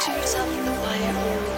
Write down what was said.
creatures of the wire.